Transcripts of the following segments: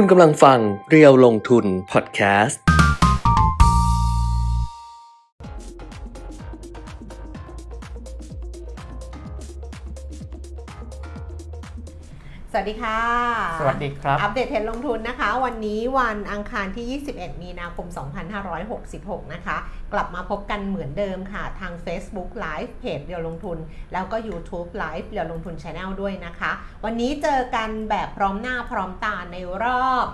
คุณกำลังฟังเรียวลงทุนพอดแคสต์ สวัสดีค่ะ สวัสดีครับ อัปเดตเทรนด์ลงทุนนะคะ วันนี้วันอังคารที่ 21 มีนาคม 2566 นะคะ กลับมาพบกันเหมือนเดิมค่ะ ทาง Facebook Live เพจเรียวลงทุน แล้วก็ YouTube Live เรียวลงทุน Channel ด้วยนะคะ วันนี้เจอกันแบบพร้อมหน้าพร้อมตาในรอบ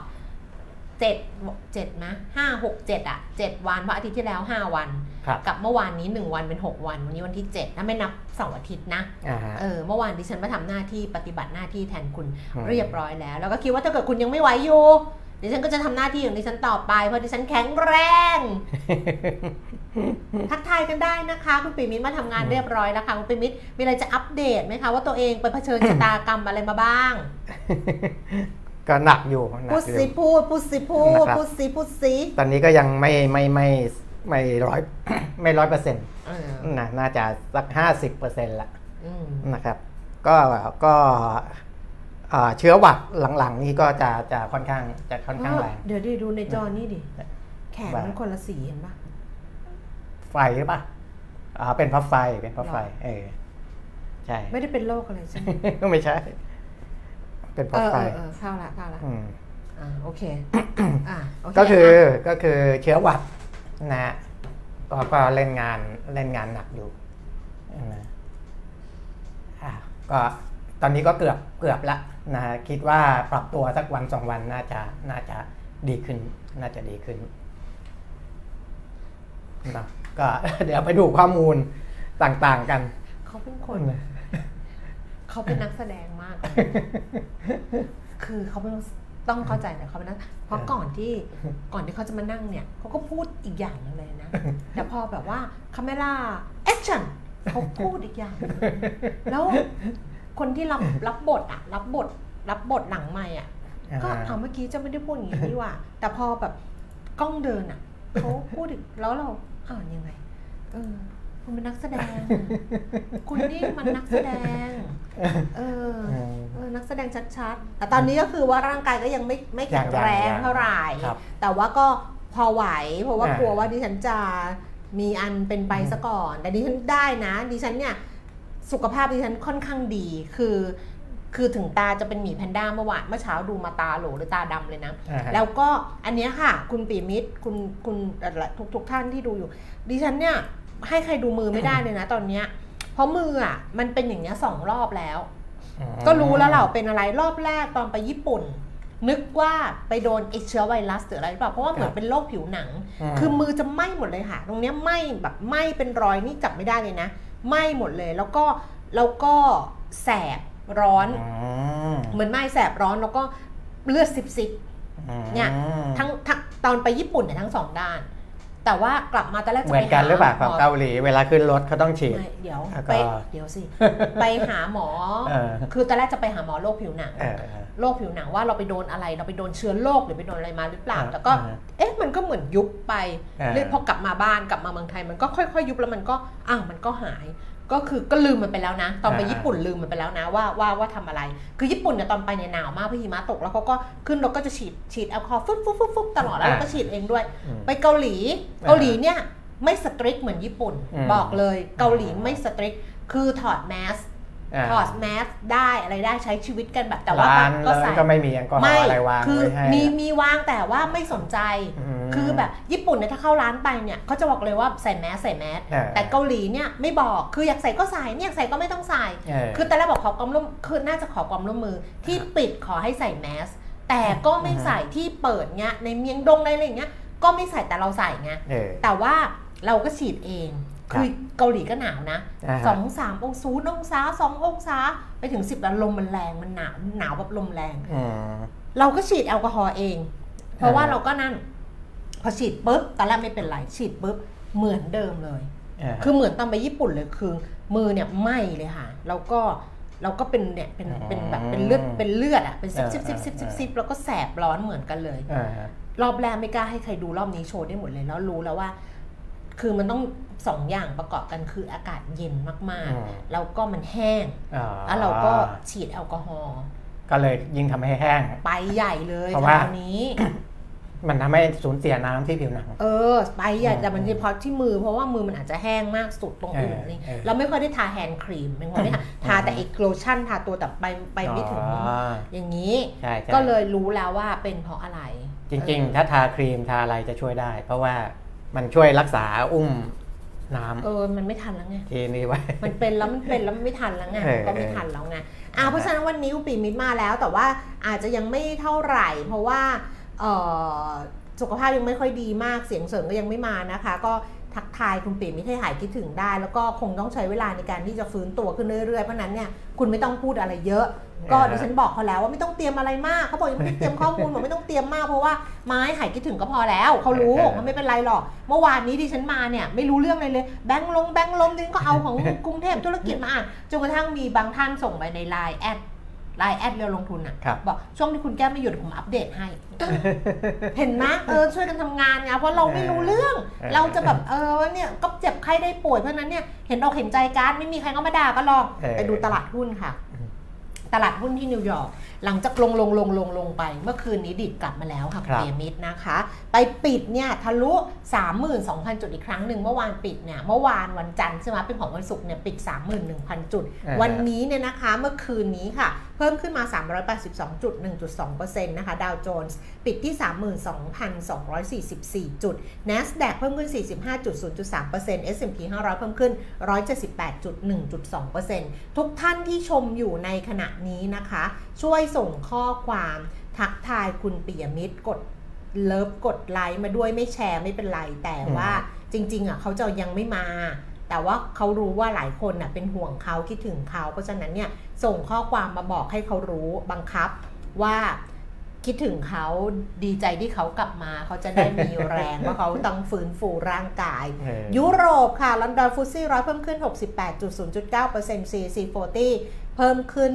7 7นะ5 6 7อะ7 วันเพราะอาทิตย์ที่แล้ว 5 วันครับกับเมื่อวานนี้ 1 วันเป็น 6 วัน วันนี้วันที่7ถ้าไม่นับเสาร์อาทิตย์นะอ่าฮะเออเมื่อวานดิฉันมาทำหน้าที่ปฏิบัติหน้าที่แทนคุณอืมเรียบร้อยแล้ว แล้วก็คิดว่าถ้าเกิดคุณยังไม่ไหวอยู่ ดิฉันก็จะทำหน้าที่ของดิฉันต่อไปเพราะดิฉันแข็งแรง ทักทายกันได้นะคะ คุณปิมิตรมาทำงานเรียบร้อยแล้วค่ะคุณปิมิตรมีอะไรจะอัปเดตไหมคะว่าตัวเองไปเผชิญชะตากรรมอะไรมาบ้างก็หนักอยู่หนัพูกดอยู่สิพูดพูดสิพูดนะครับพูดสิพูดสิตอนนี้ก็ยังไม่ไม่ไม่ไม่ร้อยไม่ร้อยเปอร์เซ็นต์เออนะน่าจะสักห้าสิบเปอร์เซ็นต์ละอืมนะครับ ก็ก็อ่า เชื้อหวัดหลังๆ นี่ก็จะจะค่อนข้างจะค่อนข้างแรงเดี๋ยวดิดูในจอนี่ดิ แขนว่ามันคนละสีเห็นปะไฟหรือเปล่าอ่าเป็นเพราะไฟเป็นเพราะไฟ เออใช่ไม่ได้เป็นโรคอะไรใช่ไหมไม่ใช่ เป็นเพเอราะอไฟเออเออเข้าละเข้าละอืมอ่าโอเคอ่าโเก็คืออะก็คือเชื้อหวัดนะฮะก็ก็เล่นงานเล่นงานหนักอยู่นะอะก็ตอนนี้ก็เกือบเกือบละ นะฮะคิดว่าปรับตัวสักวันสองวันน่าจะน่าจะดีขึ้น น่าจะดีขึ้นนะก็เดี๋ยวไปดูข้อมูลต่างๆกัน เขาเป็นคน เขาเป็นนักแสดงมาก คือเขาเป็นต้องเข้าใจแต่เขาเป็นนักเพราะก่อนที่ก่อนที่เขาจะมานั่งเนี่ยเขาก็พูดอีกอย่างหนึ่งเลยนะแต่พอแบบว่า camera action เขาพูดอีกอย่างหนึ่งแล้ว คนที่รับรับบทอะรับบท รับบทหนังใหม่อะก็อ่าเอาเมื่อกี้จะไม่ได้พูดอย่างนี้นี่หว่า แต่พอแบบกล้องเดินอะเขาพูดอีกแล้วเราอ่านยังไง เออ คุณเป็นนักแสดง คุณนี่มันนักแสดง เออเออนักแสดงชัดๆแต่ตอนนี้ก็คือว่าร่างกายก็ยังไม่ไม่แข็งแรงยังๆเท่าไหร่ครับแต่ว่าก็พอไหว เพราะว่าอ่ากลัวว่าดิฉันจะมีอันเป็นไปซะก่อน แต่ดิฉันได้นะ ดิฉันเนี่ย สุขภาพดิฉันค่อนข้างดีคือคือถึงตาจะเป็นหมีแพนด้าเมื่อวานเมื่อเช้าดูมาตาโหลหรือตาดำเลยนะอ่าฮะแล้วก็อันเนี้ยค่ะ คุณปีมิตรคุณคุณอะไรทุกทุกท่านที่ดูอยู่ ดิฉันเนี่ยให้ใครดูมือไม่ได้เลยนะตอนเนี้ย เพราะมืออะมันเป็นอย่างเงี้ยสองรอบแล้ว ก็รู้แล้วเราเป็นอะไรรอบแรกตอนไปญี่ปุ่น นึกว่าไปโดนไอเชื้อไวรัสหรืออะไรหรือเปล่าเพราะว่าเหมือนเป็นโรคผิวหนังมคือมือจะไหม้หมดเลยค่ะ ตรงเนี้ยไหม้แบบไหม้เป็นรอยนี่จับไม่ได้เลยนะ ไหม้หมดเลย แล้วก็แล้วก็แสบร้อนอืมเหมือนไหม้แสบร้อนแล้วก็เลือดซิบซิบเนี่ยทั้งทั้งตอนไปญี่ปุ่นเนี่ยทั้งสองด้าน แต่ว่ากลับมาตอนแรกจะเหมืไปอนกันหรือเปล่าของหมอเกาหลี เวลาขึ้นรถเขาต้องฉีดไม่เดี๋ยวแล้วก็ไปเดี๋ยวสิไปหาหมอเออคือตอนแรกจะไปหาหมอโรคผิวหนังเออโรคผิวหนังว่าเราไปโดนอะไรเราไปโดนเชื้อโรคหรือไปโดนอะไรมาหรือเปล่าอ่าแต่ก็อ่าเอ๊ะมันก็เหมือนยุบไปอ่าเลยพอกลับมาบ้านกลับมาเมืองไทยมันก็ค่อยๆ ยุบแล้วมันก็อ้าวมันก็หาย ก็คือก็ลืมมันไปแล้วนะ ตอนไปญี่ปุ่นลืมมันไปแล้วนะว่าว่าว่าทำอะไร คือญี่ปุ่นเนี่ยตอนไปเนี่ยหนาวมากเพราะหิมะตกแล้วเขาก็ขึ้นรถก็จะฉีดฉีดแอลกอฮอล์ฟึ๊บฟึ๊บฟึ๊บฟึ๊บตลอดแล้วเราก็ฉีดเองด้วยอืมไปเกาหลีอ่าเกาหลีเนี่ยไม่สตริกเหมือนญี่ปุ่นอืมบอกเลยเกาหลีไม่สตริกคือถอดแมสา ถอดแมสได้อะไรได้ใช้ชีวิตกันแบบแต่ว่าร้านก็แล้วใส่ก็ไม่มีแอลกอฮอไม่ล์อะไรวางคือไว้ให้มีมีวางแต่ว่าไม่สนใจมคือแบบญี่ปุ่นเนี่ยถ้าเข้าร้านไปเนี่ยเขาจะบอกเลยว่าใส่แมสใส่แมสเออแต่เกาหลีเนี่ยไม่บอกคืออยากใส่ก็ใส่ไม่อยากใส่ก็ไม่ต้องใส่เออคือแต่แรกบอกขอความร่วมคือน่าจะขอความร่วมมือที่ปิดขอให้ใส่แมสแต่ก็ไม่ใส่ที่เปิดเงี้ยในเมียงดงในอะไรอย่างเงี้ยก็ไม่ใส่แต่เราใส่ไงเออแต่ว่าเราก็ฉีดเอง ครับคือเกาหลีก็หนาวนะอ่าฮะสองสามองศาองศาสององศาไปถึงสิบแล้วลมมันแรงมันหนาวหนาวแบบลมแรงอืมเราก็ฉีดแอลกอฮอล์เอง เพราะว่าอ่าเราก็นั่น พอฉีดปุ๊บตอนแรกไม่เป็นไรฉีดปุ๊บเหมือนเดิมเลยาคือเหมือนตอนไปญี่ปุ่นเลยคือ มือเนี่ยไหม้เลยค่ะแล้วก็เราก็เป็นเนี่ยเป็นเป็นแบบเป็นเลือดเป็นเลือดอะเป็นซิบซิบซิบซิบซิบซิบแล้วก็แสบร้อนเหมือนกันเลยอ่ารอบแรกไม่กล้าให้ใครดูรอบนี้โชว์ได้หมดเลย แล้วรู้แล้วว่า คือมันต้อง สองอย่างประกอบกันคืออากาศเย็นมากอืมๆแล้วก็มันแห้งอ่าแล้วเราก็ฉีดแอลกอฮอล์ก็เลยยิ่งทำให้แห้ง ไปใหญ่เลยเพราะคว่าราวนี้ มันทำให้สูญเสียน้ำที่ผิวหนัง เออ ไปใหญ่อืมแต่มันเฉพาะที่มือเพราะว่ามือมันอาจจะแห้งมากสุดตรงอื่นเออนี่เออเราไม่ค่อยได้ทาแฮนด์ครีมไม่ค่อยได้ทาทาแต่ไอ้โลชั่นทาตัวแต่ไปไปไม่ถึงอ๋ออย่างนี้ใช่ใช่ก็เลยรู้แล้วว่าเป็นเพราะอะไร จริง ๆ ถ้าทาครีมทาอะไรจะช่วยได้ เพราะว่ามันช่วยรักษาอุ้ม น้ำเออมันไม่ทันแล้วไงทีนี้ไว้ มันเป็นแล้วมันเป็นแล้วมันไม่ทันแล้วไงเออก็ไม่ทันแล้วไงอ่าเพราะฉะนั้นวันนี้อุปีมิตรมาแล้วแต่ว่าอาจจะยังไม่เท่าไหร่ เพราะว่าเอ่อสุขภาพยังไม่ค่อยดีมากเสียงเสริงก็ยังไม่มานะคะ ก็ ทักทายคุณปีมิตรให้หายคิดถึงได้ แล้วก็คงต้องใช้เวลาในการที่จะฟื้นตัวขึ้นเรื่อยๆ เพราะฉะนั้นเนี่ยคุณไม่ต้องพูดอะไรเยอะ ก็อ่าฮะดิฉันบอกเขาแล้วว่าไม่ต้องเตรียมอะไรมากเขาบอกยังไม่ได้เตรียมข้อมูลบอกไม่ต้องเตรียมมากเพราะว่าให้หายคิดถึงก็พอแล้วเขารู้เขาไม่เป็นไรหรอก เมื่อวานนี้ดิฉันมาเนี่ยไม่รู้เรื่องเลยเลยแบงค์ลงแบงค์ลมดิฉันก็เอาของกรุงเทพธุรกิจมาอ่านจนกระทั่งมีบางท่านส่งไปในไลน์แอด ไลน์แอดเรียวลงทุนอะครับบอกช่วงที่คุณแก้มไม่หยุดผมอัปเดตให้ เห็นไหมเออช่วยกันทำงานไงเพราะเราไม่รู้เรื่องเออเราจะแบบเออเนี่ยก็เจ็บไข้ได้ป่วยเพราะฉะนั้นเนี่ยเห็นอกเห็นใจกันไม่มีใครก็มาด่าก็ลองเออไปดูตลาดหุ้นค่ะ ตลาดหุ้นที่นิวยอร์ก หลังจากลงลงลงลงลงไป เมื่อคืนนี้ดิดกลับมาแล้วค่ะครับเปียมิดนะคะ ไปปิดเนี่ยทะลุ 32,000 จุดอีกครั้งหนึ่งเมื่อวานปิดเนี่ยเมื่อวานวันจันทร์ใช่ไหมเป็นของวันศุกร์เนี่ยปิด 31,000 จุดอ่าวันนี้เนี่ยนะคะเมื่อคืนนี้ค่ะ เพิ่มขึ้นมา 382จุด1.2%นะคะดาวโจนส์ปิดที่ 32,244 จุด NASDAQ เพิ่มขึ้น 45.0.3% S&P 500 เพิ่มขึ้น 178.1.2%ทุกท่านที่ชมอยู่ในขณะนี้นะคะช่วยส่งข้อความทักทายคุณปิยมิตรกดเลิฟกดไลค์มาด้วยไม่แชร์ไม่เป็นไร แต่ว่าจริง ๆอะเขาจะยังไม่มา แต่ว่าเขารู้ว่าหลายคนน่ะเป็นห่วงเขาคิดถึงเขาเพราะฉะนั้นเนี่ยส่งข้อความมาบอกให้เขารู้บังคับว่าคิดถึงเขาดีใจที่เขากลับมา เขาจะได้มีแรงว่าเขาต้องฟื้นฟูร่างกายเออยุโรปค่ะลอนดอนฟุตซี่ร้อยเพิ่มขึ้น 68.0.9% CAC 40 เพิ่มขึ้น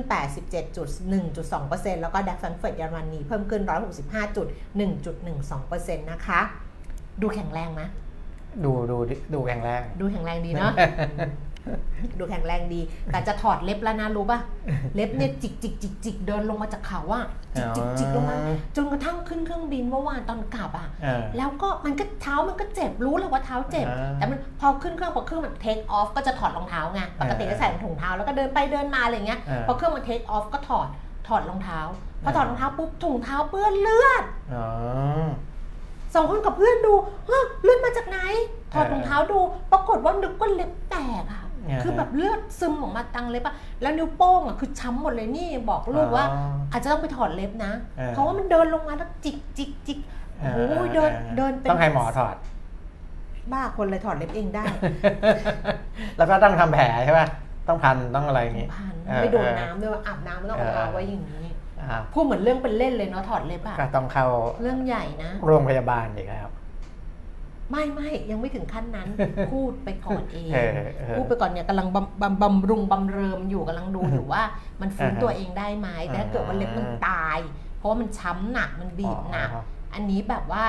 87.1.2%แล้วก็ DAX แฟรงก์เฟิร์ตเยอรมนีเพิ่มขึ้น 165.1.12%นะคะ ดูแข็งแรงไหมดูดูดูแข็งแรง ดูแข็งแรงดีเนาะ ดูแข็งแรงดี แต่จะถอดเล็บแล้วนะรู้ป่ะ เล็บเนี่ยจิกจิกจิกจิกเดินลงมาจากเขาอะจิกจิกจิกลงมา จนกระทั่งขึ้นเครื่องบินเมื่อวานตอนกลับอะเออแล้วก็มันก็เท้ามันก็เจ็บรู้แหละว่าเท้าเจ็บอ่าแต่มันพอขึ้นเครื่องพอเครื่องมัน take off ก็จะถอดรองเท้าไง ปกติก็ใส่ถุงเท้าแล้วก็เดินไปเดินมาอะไรเงี้ยอ่าพอเครื่องมัน take off ก็ถอดถอดรองเท้า พอถอดรองเท้าปุ๊บถุงเท้าเปื้อนเลือดอ๋อสองคนกับเพื่อนดูฮะเลือดมาจากไหน ถอดเออรองเท้าดู ปรากฏว่านึกว่าเล็บแตกอะอ่า คือแบบเลือดซึมออกมาตังเล็บอะแล้วนิ้วโป้งอะคือช้ำหมดเลยนี่บอกลูกว่าอ๋ออาจจะต้องไปถอดเล็บนะเออเพราะว่ามันเดินลงมาแล้วจิกจิกจิกโอ้โหเดินเดินเป็นต้องให้หมอถอด บ้าคนเลยถอดเล็บเองได้ แล้วก็ต้องทำแผลใช่ป่ะต้องพันต้องอะไรอย่างงี้พันเออไม่โดนน้ำด้วยอาบน้ำไม่ต้องเอาเออเท้าไว้อย่างนี้อ่าพูดเหมือนเรื่องเป็นเล่นเลยเนาะถอดเล็บอะก็ต้องเข้าเรื่องใหญ่นะ โรงพยาบาลอีกแล้ว ไม่ไม่ยังไม่ถึงขั้นนั้นพูดไปก่อนเองเออเออพูดไปก่อนเนี่ยกำลังบำบำบำรุงบำเริมอยู่กำลังดูอยู่ว่ามันฟื้นอ่าฮะตัวเองได้ไหมแต่ถ้าเกิดว่าเล็บมันตาย เพราะว่ามันช้ำหนักมันบีบหนักอ๋ออันนี้แบบว่า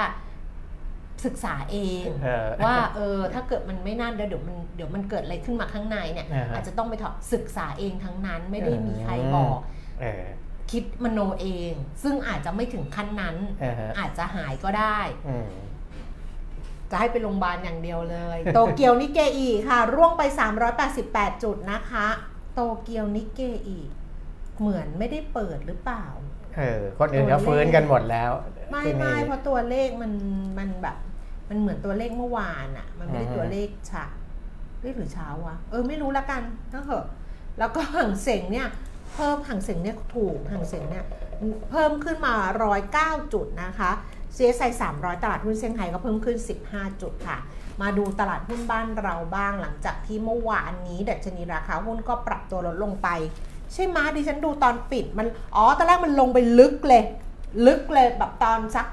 ศึกษาเองเออว่าเออถ้าเกิดมันไม่นั่นเดี๋ยวเดี๋ยวมันเดี๋ยวมันเกิดอะไรขึ้นมาข้างในเนี่ยอ่าฮะอาจจะต้องไปถอดศึกษาเองทั้งนั้นไม่ได้มีใครบอกเออคิดมโนเอง ซึ่งอาจจะไม่ถึงขั้นนั้นอ่าฮะอาจจะหายก็ได้อืม จะให้ไปโรงพยาบาลอย่างเดียวเลย โตเกียวนิเกอีค่ะ ร่วงไป 388 จุดนะคะ โตเกียวนิเกอีเหมือนไม่ได้เปิดหรือเปล่า เออ คนอื่นก็ฟื้นกันหมดแล้ว ไม่ที่ไม่นี่เพราะตัวเลขมันมันแบบ มันเหมือนตัวเลขเมื่อวานอะมันไม่ได้อือฮึตัวเลขเช้าเรียกหรือเช้าวะเออไม่รู้ละกันก็เถอะแล้วก็ห่างเสงเนี่ยเพิ่มห่างเสงเนี่ยถูกห่างเสงเนี่ยเพิ่มขึ้นมา 109 จุดนะคะ CSI 300 ตลาดหุ้นเซี่ยงไฮ้ก็เพิ่มขึ้น 15 จุดค่ะ มาดูตลาดหุ้นบ้านเราบ้างหลังจากที่เมื่อวานนี้ดัชนีราคาหุ้นก็ปรับตัวลดลงไป ใช่ไหมดิฉันดูตอนปิดมันอ๋อตอนแรกมันลงไปลึกเลย ลึกเลยแบบตอนสัก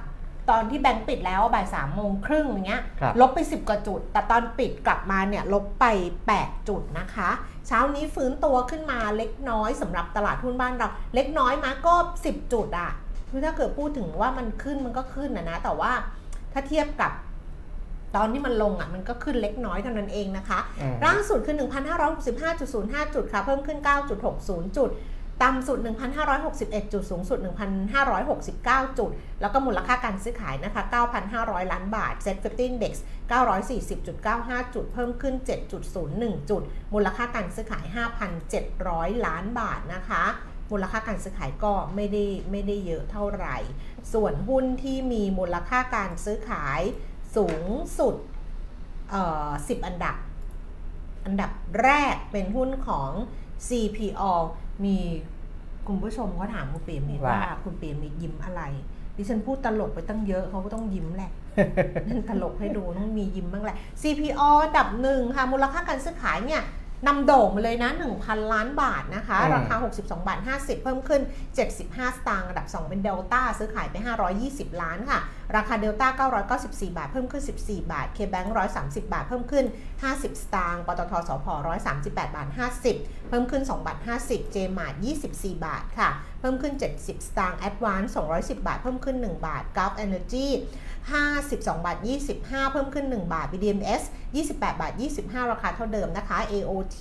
ตอนที่แบงก์ปิดแล้วบ่ายสามโมงครึ่งอย่างเงี้ยครับลบไป 10 กว่าจุด แต่ตอนปิดกลับมาเนี่ยลบไป 8 จุดนะคะ เช้านี้ฟื้นตัวขึ้นมาเล็กน้อยสำหรับตลาดหุ้นบ้านเรา เล็กน้อยมาก็ 10 จุดอะ คือถ้าเกิดพูดถึงว่ามันขึ้นมันก็ขึ้นนะนะ แต่ว่าถ้าเทียบกับตอนที่มันลงอะมันก็ขึ้นเล็กน้อยเท่านั้นเองนะคะอืมล่าสุดคือ 1,565.05 จุดค่ะ เพิ่มขึ้น 9.60 จุดตต่ำสุด 1,561 จุด สูงสุด 1,569 จุด แล้วก็มูลค่าการซื้อขายนะคะ 9,500 ล้านบาท Set 50 Index 940.95 จุด เพิ่มขึ้น 7.01 จุด มูลค่าการซื้อขาย 5,700 ล้านบาทนะคะ มูลค่าการซื้อขายก็ไม่ได้ไม่ได้เยอะเท่าไหร่ ส่วนหุ้นที่มีมูลค่าการซื้อขายสูงสุดเอ่อ10อันดับ อันดับแรกเป็นหุ้นของ CPO มีคุณผู้ชมเขาถามคุณเปียมิตรว่าว่าคุณเปียมิตรยิ้มอะไร ดิฉันพูดตลกไปตั้งเยอะเขาก็ต้องยิ้มแหละนั่นตลกให้ดูต้องมียิ้มบ้างแหละ CPO อันดับหนึ่งค่ะมูลค่าการซื้อขายเนี่ย นำโด่งมาเลยนะ 1,000 ล้านบาทนะคะอืมราคา 62 บาท 50 เพิ่มขึ้น 75 สตางค์อันดับ 2 เป็นเดลต้าซื้อขายไป 520 ล้านค่ะ ราคาเดลต้า 994 บาท เพิ่มขึ้น 14 บาท KBank 130 บาท เพิ่มขึ้น 50 สตางค์ปตทสพ138 บาท 50 เพิ่มขึ้น 2 บาท 50 j m a r t 24 บาทค่ะ เพิ่มขึ้น 70 สตางค์ Advance 210 บาท เพิ่มขึ้น 1 บาท Gulf Energy 52 บาท 25 เพิ่มขึ้น 1 บาท BDMs 28 บาท 25 ราคาเท่าเดิมนะคะ AOT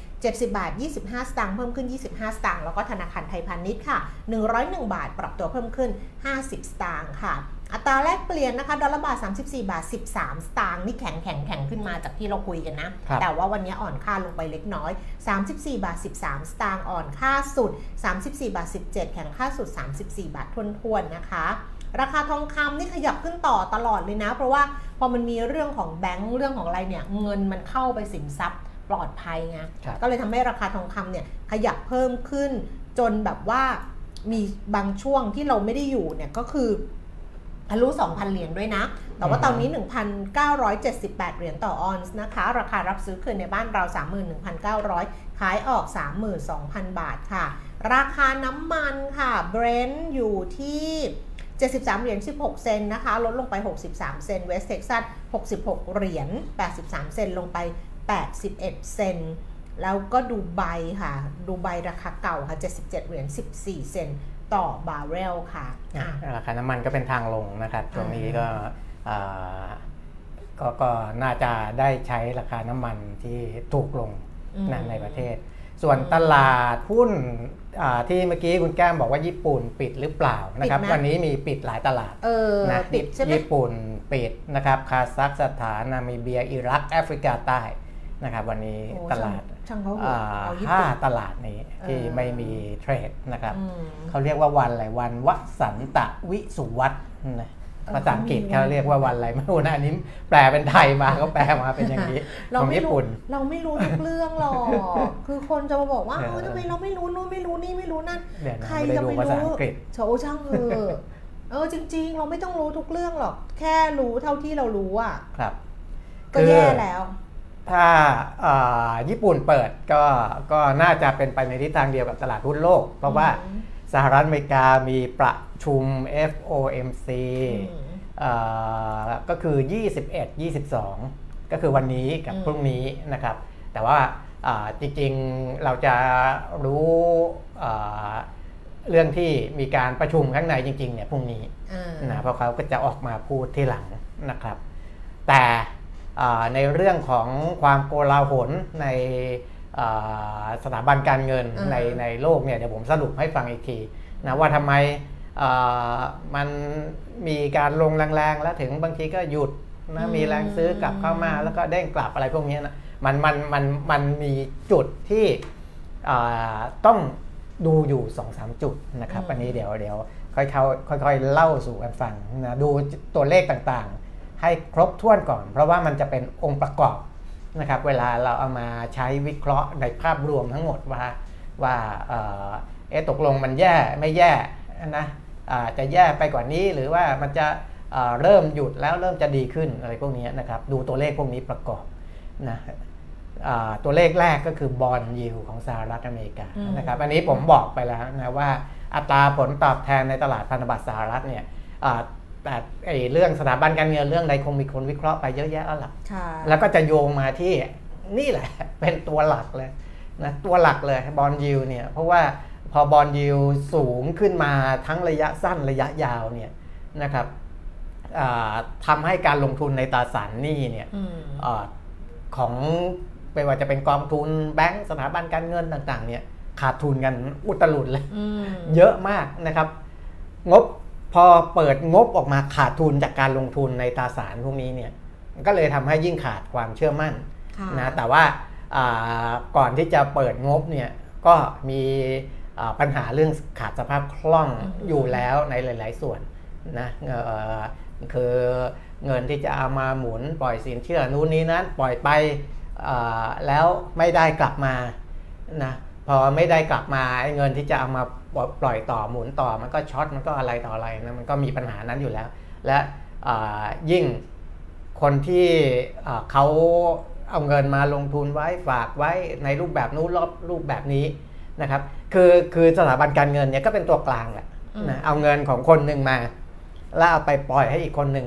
70 บาท 25 สตางค์เพิ่มขึ้น 25 สตางค์แล้วก็ธนาคารไทยพาณิชย์ค่ะ 101 บาท ปรับตัวเพิ่มขึ้น 50 สตางค์ค่ะ อัตราแลกเปลี่ยนนะคะ ดอลลาร์บาท 34 บาท 13 สตางค์นี่แข็งแข็งแข็งขึ้นมาจากที่เราคุยกันนะครับแต่ว่าวันนี้อ่อนค่าลงไปเล็กน้อย 34 บาท 13 สตางค์อ่อนค่าสุด 34 บาท 17 แข็งค่าสุด 34 บาททวนๆนะคะ ราคาทองคำนี่ขยับขึ้นต่อตลอดเลยนะ เพราะว่าพอมันมีเรื่องของแบงก์เรื่องของอะไรเนี่ยเงินมันเข้าไปสินทรัพย์ปลอดภัยไงครับก็เลยทำให้ราคาทองคำเนี่ยขยับเพิ่มขึ้น จนแบบว่ามีบางช่วงที่เราไม่ได้อยู่เนี่ยก็คือทะลุ2,000 เหรียญด้วยนะ แต่ว่าตอนนี้ 1,978 เหรียญต่อออนซ์นะคะ ราคารับซื้อคืนในบ้านเรา 31,900 ขายออก 32,000 บาทค่ะ ราคาน้ำมันค่ะ เบรนท์อยู่ที่ 73 เหรียญ 16 เซนต์นะคะ ลดลงไป 63 เซนต์เวสเท็กซัส 66 เหรียญ 83 เซนต์ลงไป 81 เซนต์แล้วก็ดูไบค่ะ ดูไบราคาเก่าค่ะ 77 เหรียญ 14 เซนต์ต่อบาร์เรลค่ะอะราคาน้ำมันก็เป็นทางลงนะครับ ตรงนี้ก็อ่าก็ก็น่าจะได้ใช้ราคาน้ำมันที่ถูกลงอืมนะในประเทศ ส่วนตลาดหุ้นอ่าที่เมื่อกี้คุณแก้มบอกว่าญี่ปุ่นปิดหรือเปล่านะครับปิดไหมวันนี้มีปิดหลายตลาดเออนะปิดใช่ไหมญี่ปุ่นปิดนะครับคาซัคสถานนามิเบียอิรักแอฟริกาใต้นะครับวันนี้โอ้ตลาดช่างเขาอ่าเอาญี่ห้าปุ่นตลาดนี้ที่เออไม่มีเทรดนะครับอืมเขาเรียกว่าวันอะไรวันวสันตะวิสุวัตนะเออ ภาษาอังกฤษเขามีวันเขาเรียกว่าวันอะไรไม่รู้นะอันนี้แปลเป็นไทยมาเขาแปลมาเป็นอย่างนี้เราของไม่ญี่รู้ปุ่น เราไม่รู้ทุกเรื่องหรอกคือคนจะมาบอกว่าเออเออทำไมเราไม่รู้นู่นไม่รู้นี่ไม่รู้นั่นเดี๋ยวนะใครไม่ได้จะดูไม่ภาษารู้อังกฤษโชว์ช่างเออเออจริง ๆ เราไม่ต้องรู้ทุกเรื่องหรอก แค่รู้เท่าที่เรารู้อะครับ ก็คือแย่แล้ว ถ้าอ่าญี่ปุ่นเปิดก็ก็น่าจะเป็นไปในทิศทางเดียวกับตลาดหุ้นโลก เพราะว่าอืมสหรัฐอเมริกามีประ ชุม FOMC อืมอ่าก็คือ 21 22 ก็คือวันนี้กับอืมพรุ่งนี้นะครับ แต่ว่าอ่าจริงๆเราจะรู้อ่าเรื่องที่มีการประชุมข้างในจริงๆเนี่ยพรุ่งนี้อ่านะเพราะเขาก็จะออกมาพูดที่หลังนะครับ แต่อ่าในเรื่องของความโกลาหลในอ่าสถาบันการเงินอ่าในในโลกเนี่ยเดี๋ยวผมสรุปให้ฟังอีกทีนะว่าทำไมอ่า มันมีการลงแรงๆ แล้วถึงบางทีก็หยุดนะมีแรงซื้อกลับเข้ามาแล้วก็เด้งกลับอะไรพวกนี้นะมันมันมันมันมีจุดที่อ่าต้องดูอยู่2อสจุดนะครับอืมอันนี้เดี๋ยวเดี๋ยวค่อยๆค่อยๆเล่าสู่กันฟังนะดูตัวเลขต่างๆ ให้ครบถ้วนก่อน เพราะว่ามันจะเป็นองค์ประกอบนะครับเวลาเราเอามาใช้วิเคราะห์ในภาพรวมทั้งหมดว่าว่าเอ่อเอะตกลงมันแย่ไม่แย่นะอ่า จะแย่ไปกว่านี้หรือว่ามันจะเอ่อเริ่มหยุดแล้วเริ่มจะดีขึ้นอะไรพวกนี้นะครับดูตัวเลขพวกนี้ประกอบนะอ่าตัวเลขแรกก็คือบอลยิวของสหรัฐอเมริกาอืมนะครับอันนี้ผมบอกไปแล้วนะว่าอัตราผลตอบแทนในตลาดพันธบัตรสหรัฐเนี่ยอ่าแต่ไอ้เรื่องสถาบันการเงินเรื่องใดคงมีคนวิเคราะห์ไปเยอะแยะแล้วล่ะค่ะแล้วก็จะโยงมาที่นี่แหละเป็นตัวหลักเลยนะตัวหลักเลยบอลยูเนี่ยเพราะว่า พอบอลยูสูงขึ้นมาทั้งระยะสั้นระยะยาวเนี่ยนะครับอ่าทำให้การลงทุนในตราสารหนี้เนี่ยอืมอาของไม่ว่าจะเป็นกองทุนแบงก์สถาบันการเงินต่างๆเนี่ยขาดทุนกันอุตลุดเลยอืมเยอะมากนะครับ งบพอเปิดงบออกมาขาดทุนจากการลงทุนในตราสารพวกนี้เนี่ยก็เลยทำให้ยิ่งขาดความเชื่อมั่นค่ะนะแต่ว่าอ่าก่อนที่จะเปิดงบเนี่ยก็มีอ่า ปัญหาเรื่องขาดสภาพคล่องอยู่แล้วในหลาย ๆ ส่วนนะคือเงินที่จะเอามาหมุนปล่อยสินเชื่อนู้นนี้นั้นปล่อยไปแล้วไม่ได้กลับมานะพอไม่ได้กลับมาไอ้เงินที่จะเอามาปล่อยต่อหมุนต่อมันก็ช็อตมันก็อะไรต่ออะไรนะมันก็มีปัญหานั้นอยู่แล้ว และยิ่งคนที่เขาเอาเงินมาลงทุนไว้ฝากไว้ในรูปแบบนู้นรอบรูปแบบนี้ นะครับคือคือสถาบันการเงินเนี่ยก็เป็นตัวกลางแหละอืมนะเอาเงินของคนหนึ่งมา แล้วเอาไปปล่อยให้อีกคนหนึ่ง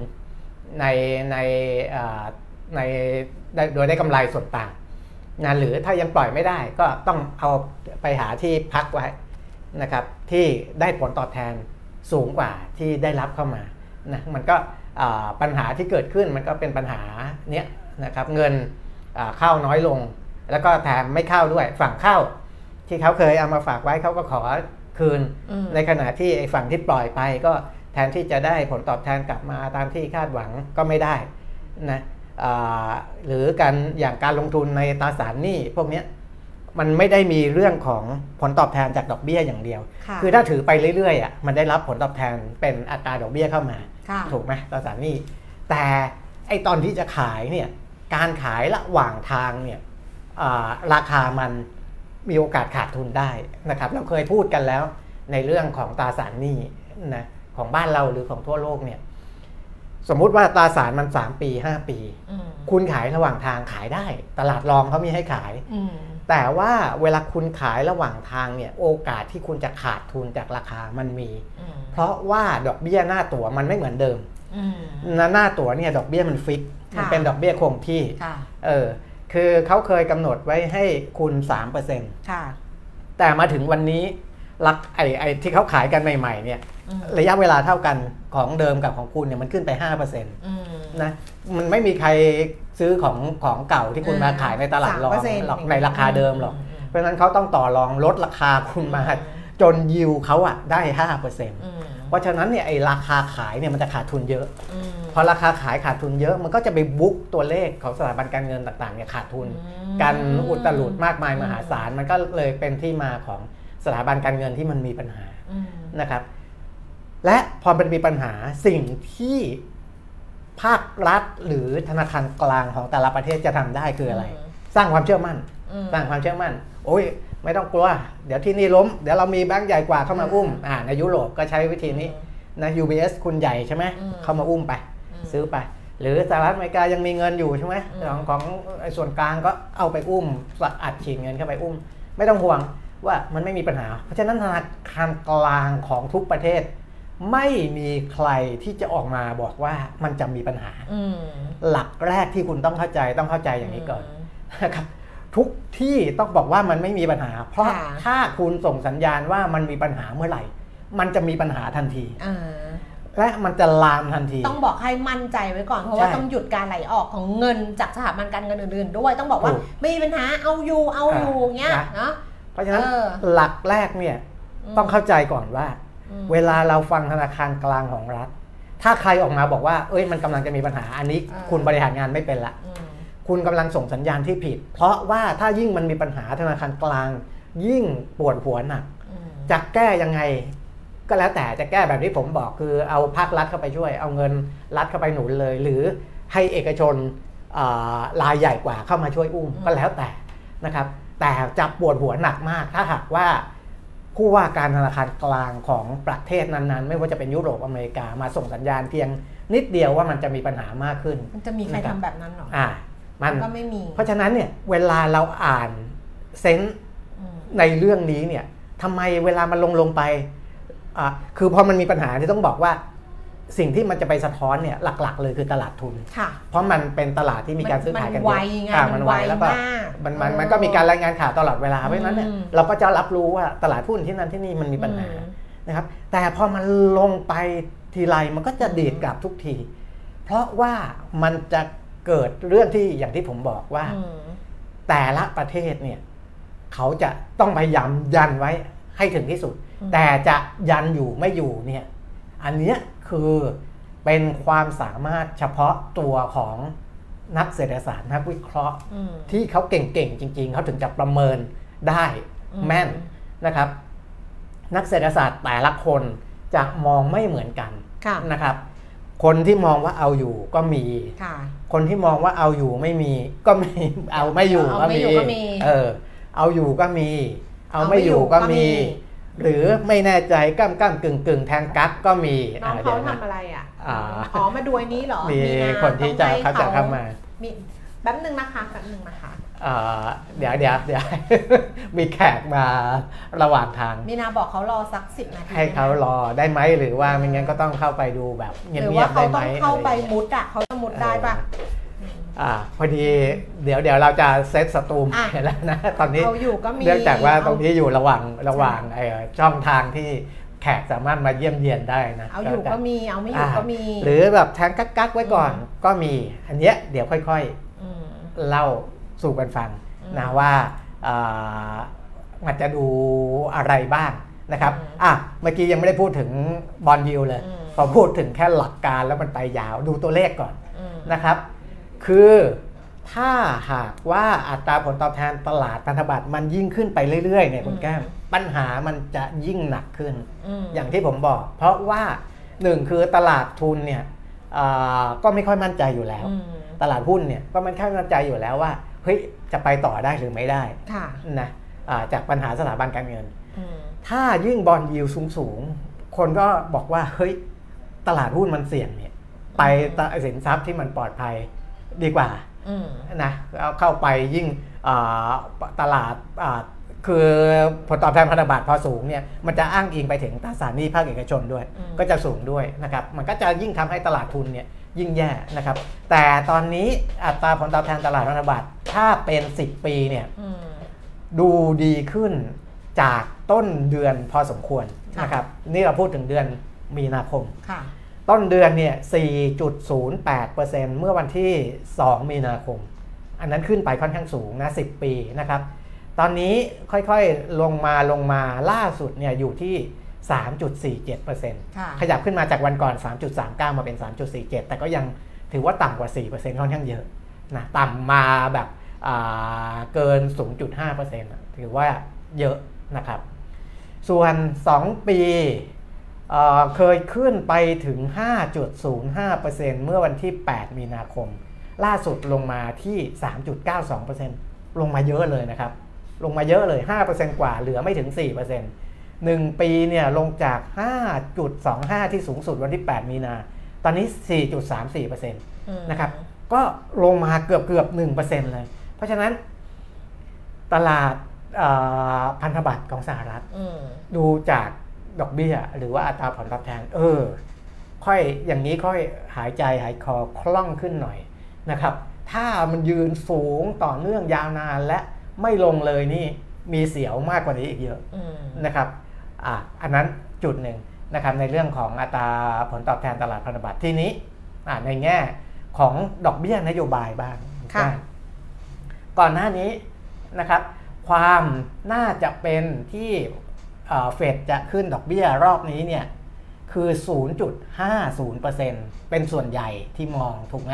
ในในเอ่อในได้โดยได้กำไรส่วนต่างนะหรือถ้ายังปล่อยไม่ได้ก็ต้องเอาไปหาที่พักไว้นะครับที่ได้ผลตอบแทนสูงกว่าที่ได้รับเข้ามานะมันก็อ่าปัญหาที่เกิดขึ้นมันก็เป็นปัญหาเนี้ยนะครับเงินอ่าเข้าน้อยลง แล้วก็แถมไม่เข้าด้วยฝั่งเข้า ที่เขาเคยเอามาฝากไว้เขาก็ขอคืนอืมในขณะที่ไอ้ฝั่งที่ปล่อยไปก็แทนที่จะได้ผลตอบแทนกลับมาตามที่คาดหวังก็ไม่ได้นะอ่าหรือการอย่างการลงทุนในตราสารหนี้พวกเนี้ยมันไม่ได้มีเรื่องของผลตอบแทนจากดอกเบี้ยอย่างเดียวค่ะคือถ้าถือไปเรื่อยๆอะมันได้รับผลตอบแทนเป็นอัตราดอกเบี้ยเข้ามาค่ะถูกไหมตราสารหนี้ แต่ไอตอนที่จะขายเนี่ยการขายระหว่างทางเนี่ยอ่าราคามัน มีโอกาสขาดทุนได้นะครับ เราเคยพูดกันแล้วในเรื่องของตราสารหนี้นะของบ้านเราหรือของทั่วโลกเนี่ย สมมุติว่าตราสารมัน 3 ปี 5 ปีอืมคุณขายระหว่างทางขายได้ ตลาดรองเขามีให้ขายอืมแต่ว่าเวลาคุณขายระหว่างทางเนี่ย โอกาสที่คุณจะขาดทุนจากราคามันมีอืมเพราะว่าดอกเบี้ยหน้าตั๋วมันไม่เหมือนเดิมอืมหน้าหน้าตั๋วเนี่ยดอกเบี้ยมันฟิกค่ะมันเป็นดอกเบี้ยคงที่ค่ะเออ คือเขาเคยกำหนดไว้ให้คุณ3%ค่ะ แต่มาถึงวันนี้รักไอ้ไอ้ที่เขาขายกันใหม่ๆเนี่ยอืมระยะเวลาเท่ากันของเดิมกับของคุณเนี่ยมันขึ้นไป 5%นอืมะมันไม่มีใครซื้อของของเก่าที่คุณมาขายในตลาดรอง3%หรอกในราคาเดิมหรอก อืม เพราะฉะนั้นเขาต้องต่อรองลดราคาคุณมาอืมจนยิวเขาอะได้ 5%อืมเพ ราะฉะนั้นเนี่ยไอ้ราคาขายเนี่ยมันจะขาดทุนเยอะอืมพอราคาขายขาดทุนเยอะมันก็จะไปบุ๊กตัวเลขของสถาบันการเงินต่างๆเนี่ยขาดทุนอืมกันอุตลุดมากมายมหาศาลมันก็เลยเป็นที่มาของสถาบันการเงินที่มันมีปัญหาอืมนะครับ และพอมันมีปัญหาสิ่งที่ภาครัฐหรือธนาคารกลางของแต่ละประเทศจะทำได้คืออะไร สร้างความเชื่อมั่นอืมสร้างความเชื่อมั่น โอ้ย ไม่ต้องกลัว เดี๋ยวที่นี่ล้ม เดี๋ยวเรามีแบงก์ใหญ่กว่าเข้ามาอุ้มอ่าในยุโรปก็ใช้วิธีนี้นะ UBS คุณใหญ่ใช่ไหมอืมเข้ามาอุ้มไปอืมซื้อไป หรือสหรัฐอเมริกายังมีเงินอยู่ใช่ไหมอืมของของไอ้ส่วนกลางก็เอาไปอุ้มอัดฉีดเงินเข้าไปอุ้ม ไม่ต้องห่วงว่ามันไม่มีปัญหา เพราะฉะนั้นธนาคารกลางของทุกประเทศ ไม่มีใครที่จะออกมาบอกว่ามันจะมีปัญหาอืมหลักแรกที่คุณต้องเข้าใจต้องเข้าใจอย่างนี้ก่อนนะครับ ทุกที่ต้องบอกว่ามันไม่มีปัญหา เพราะค่ะถ้าคุณส่งสัญญาณว่ามันมีปัญหาเมื่อไหร่ มันจะมีปัญหาทันทีอ่าและมันจะลามทันที ต้องบอกให้มั่นใจไว้ก่อนเพราะว่าใช่ต้องหยุดการไหลออกของเงินจากสถาบันการเงินอื่นๆ ด้วย ต้องบอกว่าถูกไม่มีปัญหาเอาอยู่เอาอยู่อ่าเงี้ยนะเนาะเพราะฉะนั้นเออหลักแรกเนี่ยมต้องเข้าใจก่อนว่าอืมเวลาเราฟังธนาคารกลางของรัฐ ถ้าใครออกมาบอกว่า เอ้ยมันกำลังจะมีปัญหาอันนี้อ่าคุณบริหารงานไม่เป็นละอืม คุณกำลังส่งสัญญาณที่ผิด เพราะว่าถ้ายิ่งมันมีปัญหาธนาคารกลาง ยิ่งปวดหัวหนักอืมจะแก้ยังไง ก็แล้วแต่จะแก้แบบที่ผมบอกคือเอาภาครัฐเข้าไปช่วย เอาเงินรัฐเข้าไปหนุนเลย หรือให้เอกชนอ่ารายใหญ่กว่าเข้ามาช่วยอุ้มอืมก็แล้วแต่นะครับ แต่จะปวดหัวหนักมาก ถ้าหากว่าผู้ว่าการธนาคารกลางของประเทศนั้นๆ ไม่ว่าจะเป็นยุโรปอเมริกามาส่งสัญญาณเพียงนิดเดียวว่ามันจะมีปัญหามากขึ้น มันจะมีใครนะครับทำแบบนั้นหรออ่า มันก็ไม่มี เพราะฉะนั้นเนี่ยเวลาเราอ่านเซนส์อืมในเรื่องนี้เนี่ยทำไมเวลามันลงลงไปอะคือพอมันมีปัญหาที่ต้องบอกว่าสิ่งที่มันจะไปสะท้อนเนี่ยหลัก ๆ เลยคือตลาดทุนค่ะเพราะมันเป็นตลาดที่มีการซื้อขายกันมันไวเยอะไงอะมัมันนไวไวแล้วก็มากมันมันเออมันก็มีการรายงานข่าวตลอดเวลา เพราะฉะนั้นเนี่ยอืมเราก็จะรับรู้ว่าตลาดหุ้นที่นั่นที่นี่มันมีปัญหาอืมนะครับ แต่พอมันลงไปทีไรมันก็จะดีดกลับทุกที เพราะว่ามันจะ เกิดเรื่องที่อย่างที่ผมบอกว่าอืมแต่ละประเทศเนี่ยเขาจะต้องพยายามยันไว้ให้ถึงที่สุดอืมแต่จะยันอยู่ไม่อยู่เนี่ยอันเนี้ยคือเป็นความสามารถเฉพาะตัวของนักเศรษฐศาสตร์นักวิเคราะห์อืมที่เขาเก่งๆจริง ๆเขาถึงจะประเมินได้อืมแม่นนะครับ นักเศรษฐศาสตร์แต่ละคนจะมองไม่เหมือนกันค่ะนะครับ คนที่มองว่าเอาอยู่ก็มี ค่ะ คนที่มองว่าเอาอยู่ไม่มี ก็มี เอาไม่อยู่เอาก็ไม่มี อยู่ก็มี เออ เอาอยู่ก็มี เอาไม่เอาไม่ออยู่ยู่ก็ก็มีมี หรือไม่แน่ใจก้ามก้ามกึ่งกึ่งแทงกักก็มีน้องอ่เขาดี๋ยวนะ ทำอะไรอะอ่า อ๋อมาดูอันนี้เหรอมีนาคนที่จะต้องให้เขาจะเข้ามา มีแป๊บนึงนะคะแป๊บนึงนะคะ เอ่อเดี๋ยวเดี๋ยวเดี๋ยวมีแขกมาระหว่างทาง มีนาบอกเขารอสักสิบนาที ให้เขารอได้ไหมหรือว่าไม่งั้นก็ต้องเข้าไปดูแบบเงีหรือยว่าบๆเขาได้ไหมต้องเข้าไปอะไรอย่างเงี้ยมุดอะเขาจะมุดได้ปะอ่าพอดีเดี๋ยวเดี๋ยวเราจะเซตสตูมอะแล้วนะตอนนี้เอาอยู่ก็มีเนื่องจากว่าตรงเนี้อยู่ระหว่างระหว่างไอ้ช่องทางที่แขกสามารถมาเยี่ยมเยียนได้นะ เอาอยู่ก็มีเอาไม่อยู่ก็มี หรือแบบแทงกักๆไว้ก่อนก็มี อันเนี้ยเดี๋ยวค่อยมๆเล่า สู่กันฟังอืมนะว่าอ่ามันจะดูอะไรบ้างนะครับอืมอะเมื่อกี้ยังไม่ได้พูดถึงบอลยูเลยอืมพอพูดถึงแค่หลักการแล้วมันไปยาวดูตัวเลขก่อนอืมนะครับ คือถ้าหากว่าอัตราผลตอบแทนตลาดพันธบัตรมันยิ่งขึ้นไปเรื่อยๆเนี่ยคุณแก้มปัญหามันจะยิ่งหนักขึ้นมอย่างที่ผมบอก เพราะว่าหนึ่งคือตลาดทุนเนี่ยอ่าก็ไม่ค่อยมั่นใจอยู่แล้วอืมตลาดหุ้นเนี่ยก็ไม่ค่อยมั่นใจอยู่แล้วว่า เฮ้ยจะไปต่อได้หรือไม่ได้ค่ะนะอ่าจากปัญหาสถาบันการเงินอืมถ้ายิ่งบอลยิวสูงสูงๆคนก็บอกว่าเฮ้ยตลาดหุ้นมันเสี่ยงเนี่ยไปตะสินทรัพย์ที่มันปลอดภัยดีกว่าอืมนะเอาเข้าไปยิ่งอ่าตลาดอ่าคือผลตอบแทนพันธบัตรพอสูงเนี่ยมันจะอ้างอิงไปถึงตราสารหนี้ภาคเอกชนด้วยอืมก็จะสูงด้วยนะครับมันก็จะยิ่งทำให้ตลาดทุนเนี่ย ยิ่งแย่นะครับ แต่ตอนนี้อัตราผลตอบแทนตลาดพันธบัตรถ้าเป็น 10 ปีเนี่ยอืมดูดีขึ้นจากต้นเดือนพอสมควรค่ะนะครับนี่เราพูดถึงเดือนมีนาคมค่ะต้นเดือนเนี่ย 4.08%เมื่อวันที่ 2 มีนาคม อันนั้นขึ้นไปค่อนข้างสูงนะ 10 ปีนะครับ ตอนนี้ค่อยๆ ลงมาลงมาล่าสุดเนี่ยอยู่ที่ 3.47%ค่ะขยับขึ้นมาจากวันก่อน 3.39 มาเป็น 3.47 แต่ก็ยังถือว่าต่ำกว่า 4%ค่อนข้างเยอะนะต่ำมาแบบอ่าเกิน 0.5%อะถือว่าเยอะนะครับ ส่วน 2 ปีเอ่อเคยขึ้นไปถึง 5.05%เมื่อวันที่ 8 มีนาคม ล่าสุดลงมาที่ 3.92%ลงมาเยอะเลยนะครับ ลงมาเยอะเลย 5%กว่าเหลือไม่ถึง 4% 1 ปีเนี่ยลงจาก 5.25 ที่สูงสุดวันที่ 8 มีนา ตอนนี้ 4.34%อืมนะครับ ก็ลงมาเกือบเกือบ1%เลย เพราะฉะนั้นตลาดเอ่อพันธบัตรของสหรัฐอืมดูจากดอกเบี้ย หรือว่าอัตราผลตอบแทน เออ ค่อยอย่างนี้ค่อยหายใจหายคอคล่องขึ้นหน่อยนะครับ ถ้ามันยืนสูงต่อเนื่องยาวนานและไม่ลงเลยนี่มีเสียวมากกว่านี้อีกเยอะอืมนะครับ อะอันนั้นจุดหนึ่งนะครับในเรื่องของอัตราผลตอบแทนตลาดพันธบัตรที่นี้อะในแง่ของดอกเบี้ยนโยบายบ้างค่ะก่อนหน้านี้นะครับ ความน่าจะเป็นที่เอ่อเฟดจะขึ้นดอกเบี้ยรอบนี้เนี่ยคือ 0.50%เป็นส่วนใหญ่ที่มองถูกไหม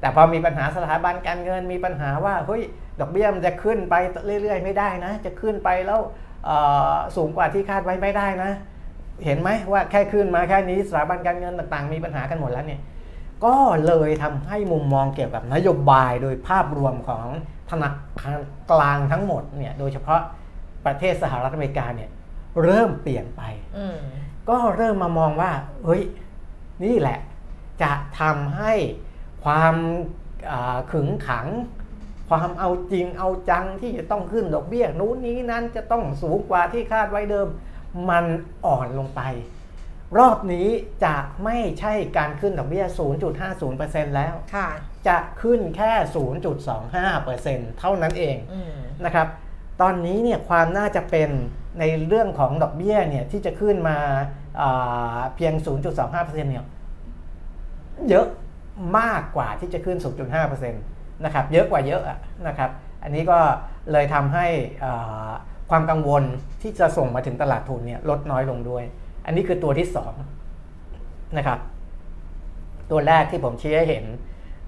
แต่พอมีปัญหาสถาบันการเงินมีปัญหาว่าเฮ้ยดอกเบี้ยมันจะขึ้นไปเรื่อยๆ ไม่ได้นะ จะขึ้นไปแล้วเอ่อ สูงกว่าที่คาดไว้ไม่ได้นะ เห็นไหมว่าแค่ขึ้นมาแค่นี้สถาบันการเงินต่างๆ มีปัญหากันหมดแล้วเนี่ยก็เลยทำให้มุมมองเกี่ยวกับนโยบายโดยภาพรวมของธนาคารกลางทั้งหมดเนี่ยโดยเฉพาะประเทศสหรัฐอเมริกาเนี่ยเริ่มเปลี่ยนไป ก็เริ่มมามองว่าเฮ้ยนี่แหละ จะทำให้ความขึงขัง ความเอาจริงเอาจังที่จะต้องขึ้นดอกเบี้ยนู้นนี้นั้นจะต้องสูงกว่าที่คาดไว้เดิม มันอ่อนลงไป รอบนี้จะไม่ใช่การขึ้นดอกเบี้ย 0.50%แล้วค่ะจะขึ้นแค่ 0.25%เท่านั้นเองอืมนะครับ ตอนนี้เนี่ยความน่าจะเป็นในเรื่องของดอกเบี้ยเนี่ยที่จะขึ้นมาอ่าเพียง 0.25%เนี่ยเยอะมากกว่าที่จะขึ้น 0.5% นะครับเยอะกว่าเยอะนะครับอันนี้ก็เลยทำให้ความกังวลที่จะส่งมาถึงตลาดทุนเนี่ยลดน้อยลงด้วย อันนี้คือตัวที่สองนะครับตัวแรกที่ผมชี้ให้เห็น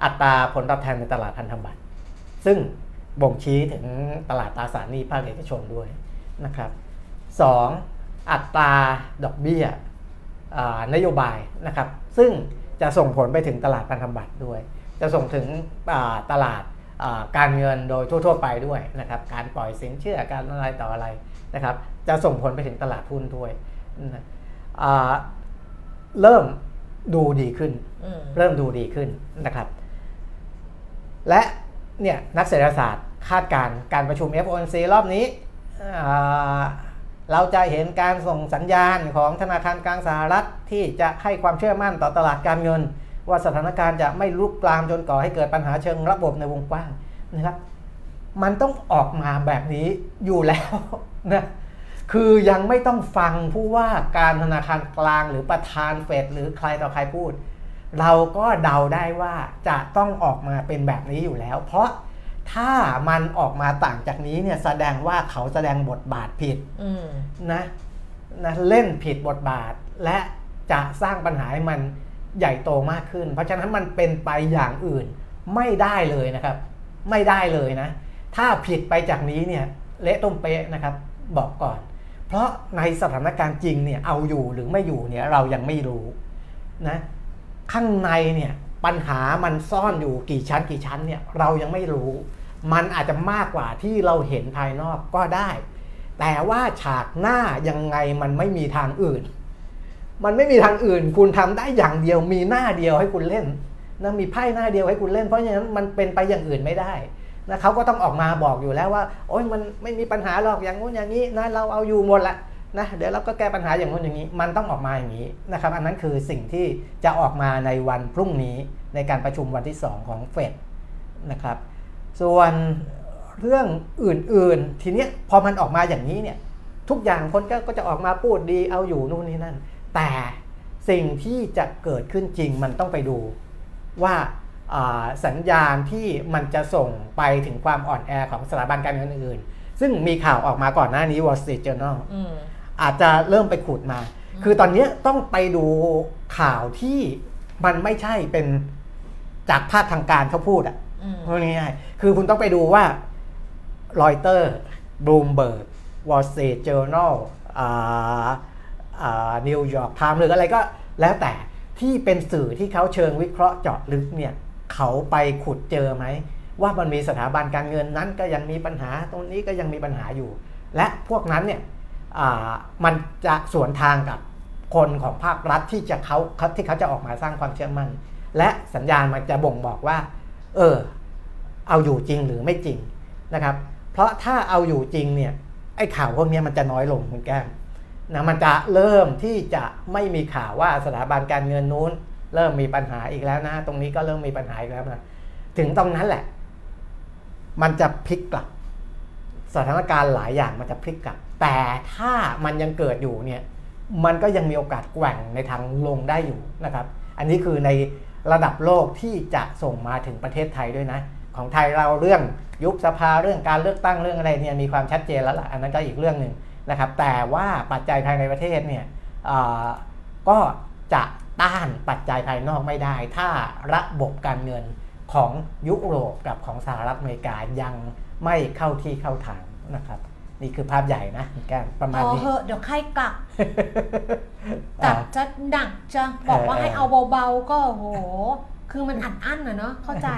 อัตราผลตอบแทนในตลาดพันธบัตรซึ่งบ่งชี้ถึงตลาดตราสารหนี้ภาคเอกชนด้วยนะครับ 2. อัตราดอกเบี้ยนโยบายนะครับ ซึ่งจะส่งผลไปถึงตลาดพันธบัตรด้วย จะส่งถึงตลาดการเงินโดยทั่ว ๆ ไปด้วยนะครับการปล่อยสินเชื่อการอะไรต่ออะไรนะครับ จะส่งผลไปถึงตลาดหุ้นด้วยเริ่มดูดีขึ้น เริ่มดูดีขึ้นนะครับ และเนี่ยนักเศรษฐศาสตร์คาดการการประชุม FOMC รอบนี้ เราจะเห็นการส่งสัญญาณของธนาคารกลางสหรัฐที่จะให้ความเชื่อมั่นต่อตลาดการเงิน ว่าสถานการณ์จะไม่ลุกลามจนก่อให้เกิดปัญหาเชิงระบบในวงกว้างนะครับ มันต้องออกมาแบบนี้อยู่แล้วนะคือยังไม่ต้องฟังผู้ว่าการธนาคารกลางหรือประธานเฟดหรือใครต่อใครพูด เราก็เดาได้ว่าจะต้องออกมาเป็นแบบนี้อยู่แล้ว เพราะถ้ามันออกมาต่างจากนี้เนี่ยแสดงว่าเขาแสดงบทบาทผิดนะนะเล่นผิดบทบาทและจะสร้างปัญหาให้มัน ใหญ่โตมากขึ้น เพราะฉะนั้นมันเป็นไปอย่างอื่นไม่ได้เลยนะครับ ไม่ได้เลยนะ ถ้าผิดไปจากนี้เนี่ยเละต้มเป๊ะนะครับบอกก่อน เพราะในสถานการณ์จริงเนี่ยเอาอยู่หรือไม่อยู่เนี่ยเรายังไม่รู้นะข้างในเนี่ยปัญหามันซ่อนอยู่กี่ชั้นกี่ชั้นเนี่ยเรายังไม่รู้ มันอาจจะมากกว่าที่เราเห็นภายนอกก็ได้ แต่ว่าฉากหน้ายังไงมันไม่มีทางอื่น มันไม่มีทางอื่น คุณทำได้อย่างเดียวมีหน้าเดียวให้คุณเล่นนะมีไพ่หน้าเดียวให้คุณเล่นเพราะฉะนั้นมันเป็นไปอย่างอื่นไม่ได้นะเขาก็ต้องออกมาบอกอยู่แล้วว่า โอ้ยมันไม่มีปัญหาหรอกอย่างงู้นอย่างนี้นะเราเอาอยู่หมดละนะเดี๋ยวเราก็แก้ปัญหาอย่างงู้นอย่างนี้ มันต้องออกมาอย่างนี้นะครับ อันนั้นคือสิ่งที่จะออกมาในวันพรุ่งนี้ในการประชุมวันที่ 2 ของเฟดนะครับ ส่วนเรื่องอื่นๆ ทีเนี้ยพอมันออกมาอย่างนี้เนี่ยทุกอย่างคนก็จะออกมาพูดดีเอาอยู่นู่นนี่นั่น แต่สิ่งที่จะเกิดขึ้นจริงมันต้องไปดูว่าสัญญาณที่มันจะส่งไปถึงความอ่อนแอของสถาบันการเงินอื่น ซึ่งมีข่าวออกมาก่อนหน้านี้ Wall Street Journal อาจจะเริ่มไปขุดมา คือตอนนี้ต้องไปดูข่าวที่มันไม่ใช่เป็นจากภาคทางการเขาพูดอะพูดง่ายๆคือคุณต้องไปดูว่ารอยเตอร์บลูมเบิร์กวอลสตรีทเจอร์นอล นิวยอร์กไทม์หรืออะไรก็แล้วแต่ที่เป็นสื่อที่เขาเชิงวิเคราะห์เจาะลึกเนี่ยเขาไปขุดเจอไหม ว่ามันมีสถาบันการเงินนั้นก็ยังมีปัญหาตรงนี้ก็ยังมีปัญหาอยู่ และพวกนั้นเนี่ยมันจะสวนทางกับคนของภาครัฐที่จะเขาที่เขาจะออกมาสร้างความเชื่อมั่น และสัญญาณมันจะบ่งบอกว่า เออ เอาอยู่จริงหรือไม่จริงนะครับ เพราะถ้าเอาอยู่จริงเนี่ยไอ้ข่าวพวกนี้มันจะน้อยลงคุณแก้ม นะมันจะเริ่มที่จะไม่มีข่าวว่าสถาบันการเงินนู้น เริ่มมีปัญหาอีกแล้วนะ ตรงนี้ก็เริ่มมีปัญหาอีกแล้วนะถึงตรงนั้นแหละ มันจะพลิกกลับ สถานการณ์หลายอย่างมันจะพลิกกลับ แต่ถ้ามันยังเกิดอยู่เนี่ยมันก็ยังมีโอกาสแกว่งในทางลงได้อยู่นะครับ อันนี้คือในระดับโลกที่จะส่งมาถึงประเทศไทยด้วยนะ ของไทยเราเรื่องยุบสภาเรื่องการเลือกตั้งเรื่องอะไรเนี่ยมีความชัดเจนแล้วล่ะอันนั้นก็อีกเรื่องหนึ่ง นะครับแต่ว่าปัจจัยภายในประเทศเนี่ยก็จะต้านปัจจัยภายนอกไม่ได้ ถ้าระบบการเงินของยุโรปกับของสหรัฐอเมริกายังไม่เข้าที่เข้าทางนะครับนี่คือภาพใหญ่นะแกประมาณนี้พอเหอะเดี๋ยวใครกลับกลับจะหนักจะบอกว่าให้เอาเบาๆก็โห คือมันอัดอั้นอะเนาะเข้าใจ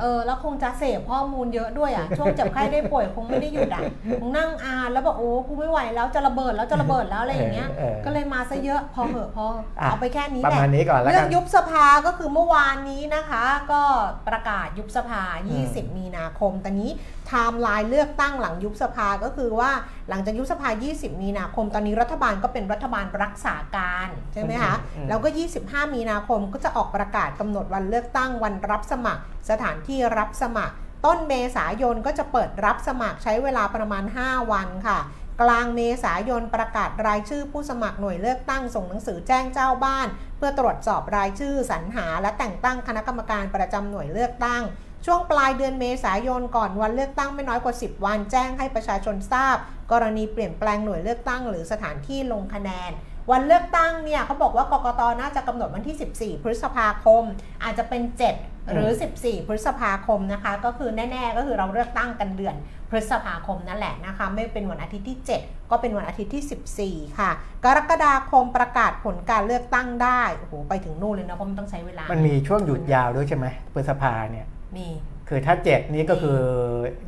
เออแล้วคงจะเสพข้อมูลเยอะด้วยอะช่วงเจ็บไข้ได้ป่วยคงไม่ได้หยุดอะคงนั่งอ่านแล้วบอกโอ้กูไม่ไหวแล้วจะระเบิดแล้วจะระเบิดแล้วอะไรอย่างเงี้ย ก็เลยมาซะเยอะพอเหอะพอเอาไปแค่นี้แหละเรื่องยุบสภาก็คือเมื่อวานนี้นะคะ ก็ประกาศยุบสภา 20 มีนาคมตอนนี้ไทม์ไลน์เลือกตั้งหลังยุบสภาก็คือว่าหลังจากยุบสภา 20 มีนาคม ตอนนี้รัฐบาลก็เป็นรัฐบาลรักษาการใช่ไหมคะ แล้วก็ 25 มีนาคมก็จะออกประกาศกำหนดวันเลือกตั้งวันรับสมัคร สถานที่รับสมัคร ต้นเมษายนก็จะเปิดรับสมัครใช้เวลาประมาณ 5 วันค่ะ กลางเมษายนประกาศรายชื่อผู้สมัครหน่วยเลือกตั้งส่งหนังสือแจ้งเจ้าบ้าน เพื่อตรวจสอบรายชื่อสรรหา และแต่งตั้งคณะกรรมการประจำหน่วยเลือกตั้ง ช่วงปลายเดือนเมษายนก่อนวันเลือกตั้งไม่น้อยกว่า 10 วัน แจ้งให้ประชาชนทราบ กรณีเปลี่ยนแปลงหน่วยเลือกตั้ง หรือสถานที่ลงคะแนน วันเลือกตั้งเนี่ยเขาบอกว่ากกตน่าจะกำหนดวันที่ 14 พฤษภาคม อาจจะเป็น 7 หรือ 14 พฤษภาคมนะคะ ก็คือแน่ๆ ก็คือเราเลือกตั้งกันเดือนพฤษภาคมนั่นแหละนะคะ ไม่เป็นวันอาทิตย์ที่ 7 ก็เป็นวันอาทิตย์ที่ 14 ค่ะ กรกฎาคมประกาศผลการเลือกตั้งได้โอ้โหไปถึงนู่นเลยนะเพราะมันต้องใช้เวลา มันมีช่วงหยุดยาวด้วยใช่ไหมพฤษภาเนี่ย มีคือถ้าเจ็ดนี้ก็คือ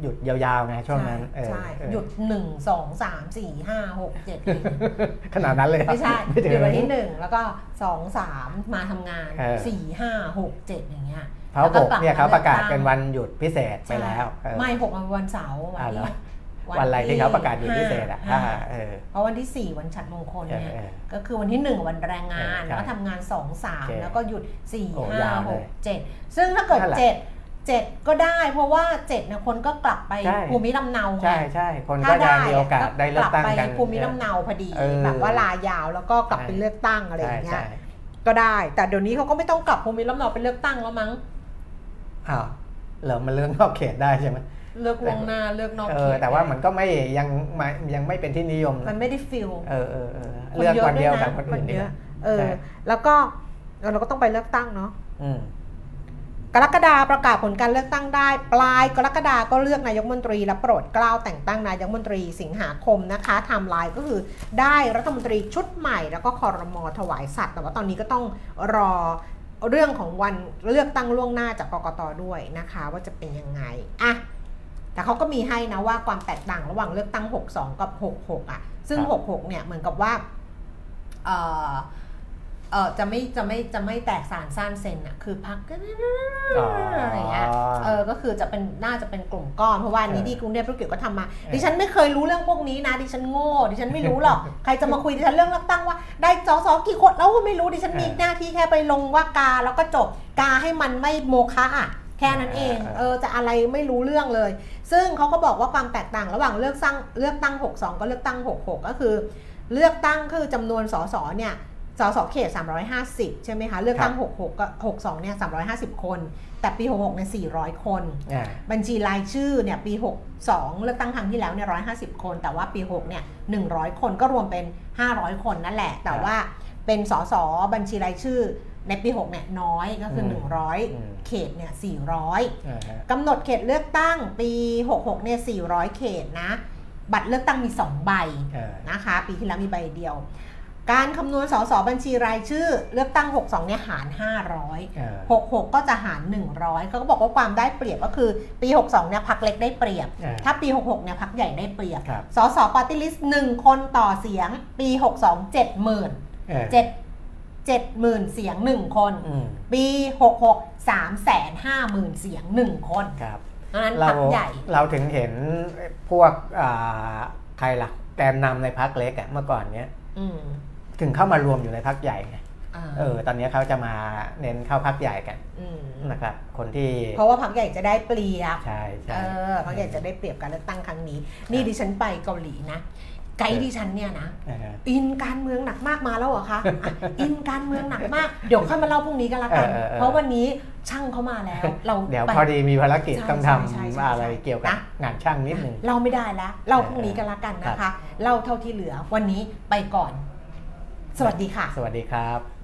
หยุดยาวๆไงช่วงนั้นเออใช่เออหยุดหนึ่งสองสามสี่ห้าหกเจ็ดขนาดนั้นเลยเหรอไม่ใช่ไม่หถึงยุดวันที่หนึ่งแล้วก็สองสามมาทำงานเออสี่ห้าหกเจ็ดอย่างเงี้ยเพราะหกเนี่ยเขาประกาศเป็นวันใหยุดพิเศษไปแล้วช่เออไม่หกมันเป็นวันเสาร์วันอ่าเหรที่อวันอะไรที่เขาประกาศหยุดพิเศษอะห้าอ่าเออเพราะวันที่สี่วันฉัตรมงคลเนี่ยเออเออก็คือวันที่หนึ่งวันแรงงานเออใช่แล้วก็ทำงานสองสามโอเคแล้วก็หยุดสี่โอ้ห้ายาวหเลยกเจ็ดซึ่งถ้าเกิดนั่ นแหละเจ็ดเจ็ดก็ได้ เพราะว่าเจ็ดเนี่ยคนก็กลับไปใช่ ภูมิลำเนาไง ใช่ใช่คนถ้าก็จะได้มีโอกาสได้เลือกตั้งลับกันไปภูมิลำเนาพอดีเออแบบว่าลายาวแล้วก็กลับไปเลือกตั้งอะไรอใช่ย่างเงี้ใช่ยก็ได้ แต่เดี๋ยวนี้เขาก็ไม่ต้องกลับภูมิลำเนาไปเลือกตั้งแล้วมั้งอ้าวเหรอมันเลือกนอกเขตได้ใช่ไหมเลือกล่วงหน้าเลือกนอกเอเขอตแต่ว่ามันก็ไม่ยังไม่ยังไม่เป็นที่นิยมมันไม่ได้ฟิลเออเออเออเลือกวันเดียวกับคนอื่นเยดีกอะว่าเออ ใช่ แล้วก็เราก็ต้องไปเลือกตั้งเนาะ อืม กรกฎาประกาศผลการเลือกตั้งได้ ปลายกรกฎาก็เลือกนายกมนตรี และโปรดเกล้าแต่งตั้งนายกมนตรีสิงหาคมนะคะไทม์ไลน์ก็คือได้รัฐมนตรีชุดใหม่ แล้วก็คอรมอถวายสัตว์ แต่ว่าตอนนี้ก็ต้องรอเรื่องของวันเลือกตั้งล่วงหน้าจากกกตด้วยนะคะ ว่าจะเป็นยังไงอะแต่เขาก็มีให้นะว่าความแตกต่างระหว่างเลือกตั้ง 62 กับ 66 อะ ซึ่ง 66 เนี่ยเหมือนกับว่าเออ ออจะไม่จะไม่จะไม่แตกสารสั้นเซนอะคือพักอ๋ออะไรเงี้ยเออก็คือจะเป็นน่าจะเป็นกลุ่มก้อนเพราะว่าอันนี้เออที่กรุงเทพธุรกิจก็ทำมา ดิฉันไม่เคยรู้เรื่องพวกนี้นะ ดิฉันโง่ดิฉันไม่รู้หรอกใครจะมาคุยดิฉันเรื่องเลือกตั้งว่า ได้สสกี่คนแล้วก็ไม่รู้ดิฉันมีหน้าที่แค่ไปลงว่ากาแล้วก็จบกาให้มันไม่โมฆะอะแค่นั้นเอง เออ จะอะไรไม่รู้เรื่องเลย ซึ่งเขาก็บอกว่าความแตกต่างระหว่างเลือกตั้งเลือกตั้ง 62 ก็เลือกตั้ง 66 ก็คือ เลือกตั้งคือจำนวนสสเนี่ย สสเขต 350 ใช่ไหมคะ เลือกตั้ง 66ก็62 เนี่ย 350 คน แต่ปี 66 เนี่ย 400 คนอ่าบัญชีรายชื่อ เนี่ย ปี 62 เลือกตั้งครั้งที่แล้ว เนี่ย 150 คน แต่ว่าปี 6 เนี่ย 100 คนก็รวมเป็น 500 คนนั่นแหละ แต่ว่าเป็นสสบัญชีรายชื่อในปี 6 เนี่ย น้อยก็คืออืมอืม100 เขต เนี่ย 400อ่าฮะกำหนดเขตเลือกตั้งปี 66 เนี่ย 400 เขตนะ บัตรเลือกตั้งมี 2 ใบเออนะคะ ปีที่แล้วมีใบเดียว การคำนวณสสบัญชีรายชื่อ เลือกตั้ง 62 เนี่ยหาร 500เออ66 ก็จะหาร 100เขาก็บอกว่าความได้เปรียบก็คือปี 62 เนี่ยพักเล็กได้เปรียบเออถ้าปี 66 เนี่ยพักใหญ่ได้เปรียบครับสสปาร์ตี้ลิสต์1คนต่อเสียง ปี 62 70,000เออ7 70,000 เสียง 1 คนอืมปี66 350,000 เสียง 1 คนครับดังนั้นเราพักใหญ่ เราถึงเห็นพวกอ่าใครล่ะแกนนำในพักเล็กอะเมื่อก่อนเนี้ยอืม ถึงเข้ามารวมอยู่ในพักใหญ่ไงอ่าเออตอนนี้เขาจะมาเน้นเข้าพักใหญ่กันมนะครับคนที่ เพราะว่าพักใหญ่จะได้เปรียบใช่เอใช่อพักใหญ่จะได้เปรียบการเลือกตั้งครั้งนี้ นี่ดิฉันไปเกาหลีนะไกด์ดิฉันเนี่ยนะนะฮะอินการเมืองหนักมากมาแล้วเหรอคะอะอินการเมืองหนักมากเดี๋ยวค่อยมาเล่าพรุ่งนี้กันละกันเออเออเออเพราะวันนี้ช่างเขามาแล้ว เราเดี๋ยวไปพอดีมีภารกิจใช่ต้องใช่ทใช่ใช่ำอะไรเกี่ยวกับนะงานช่างนิดหนึ่งเล่าไม่ได้แล้วเล่าพรุ่งนี้กันละกันนะคะเล่าเท่าที่เหลือวันนี้ไปก่อน สวัสดีค่ะ สวัสดีครับ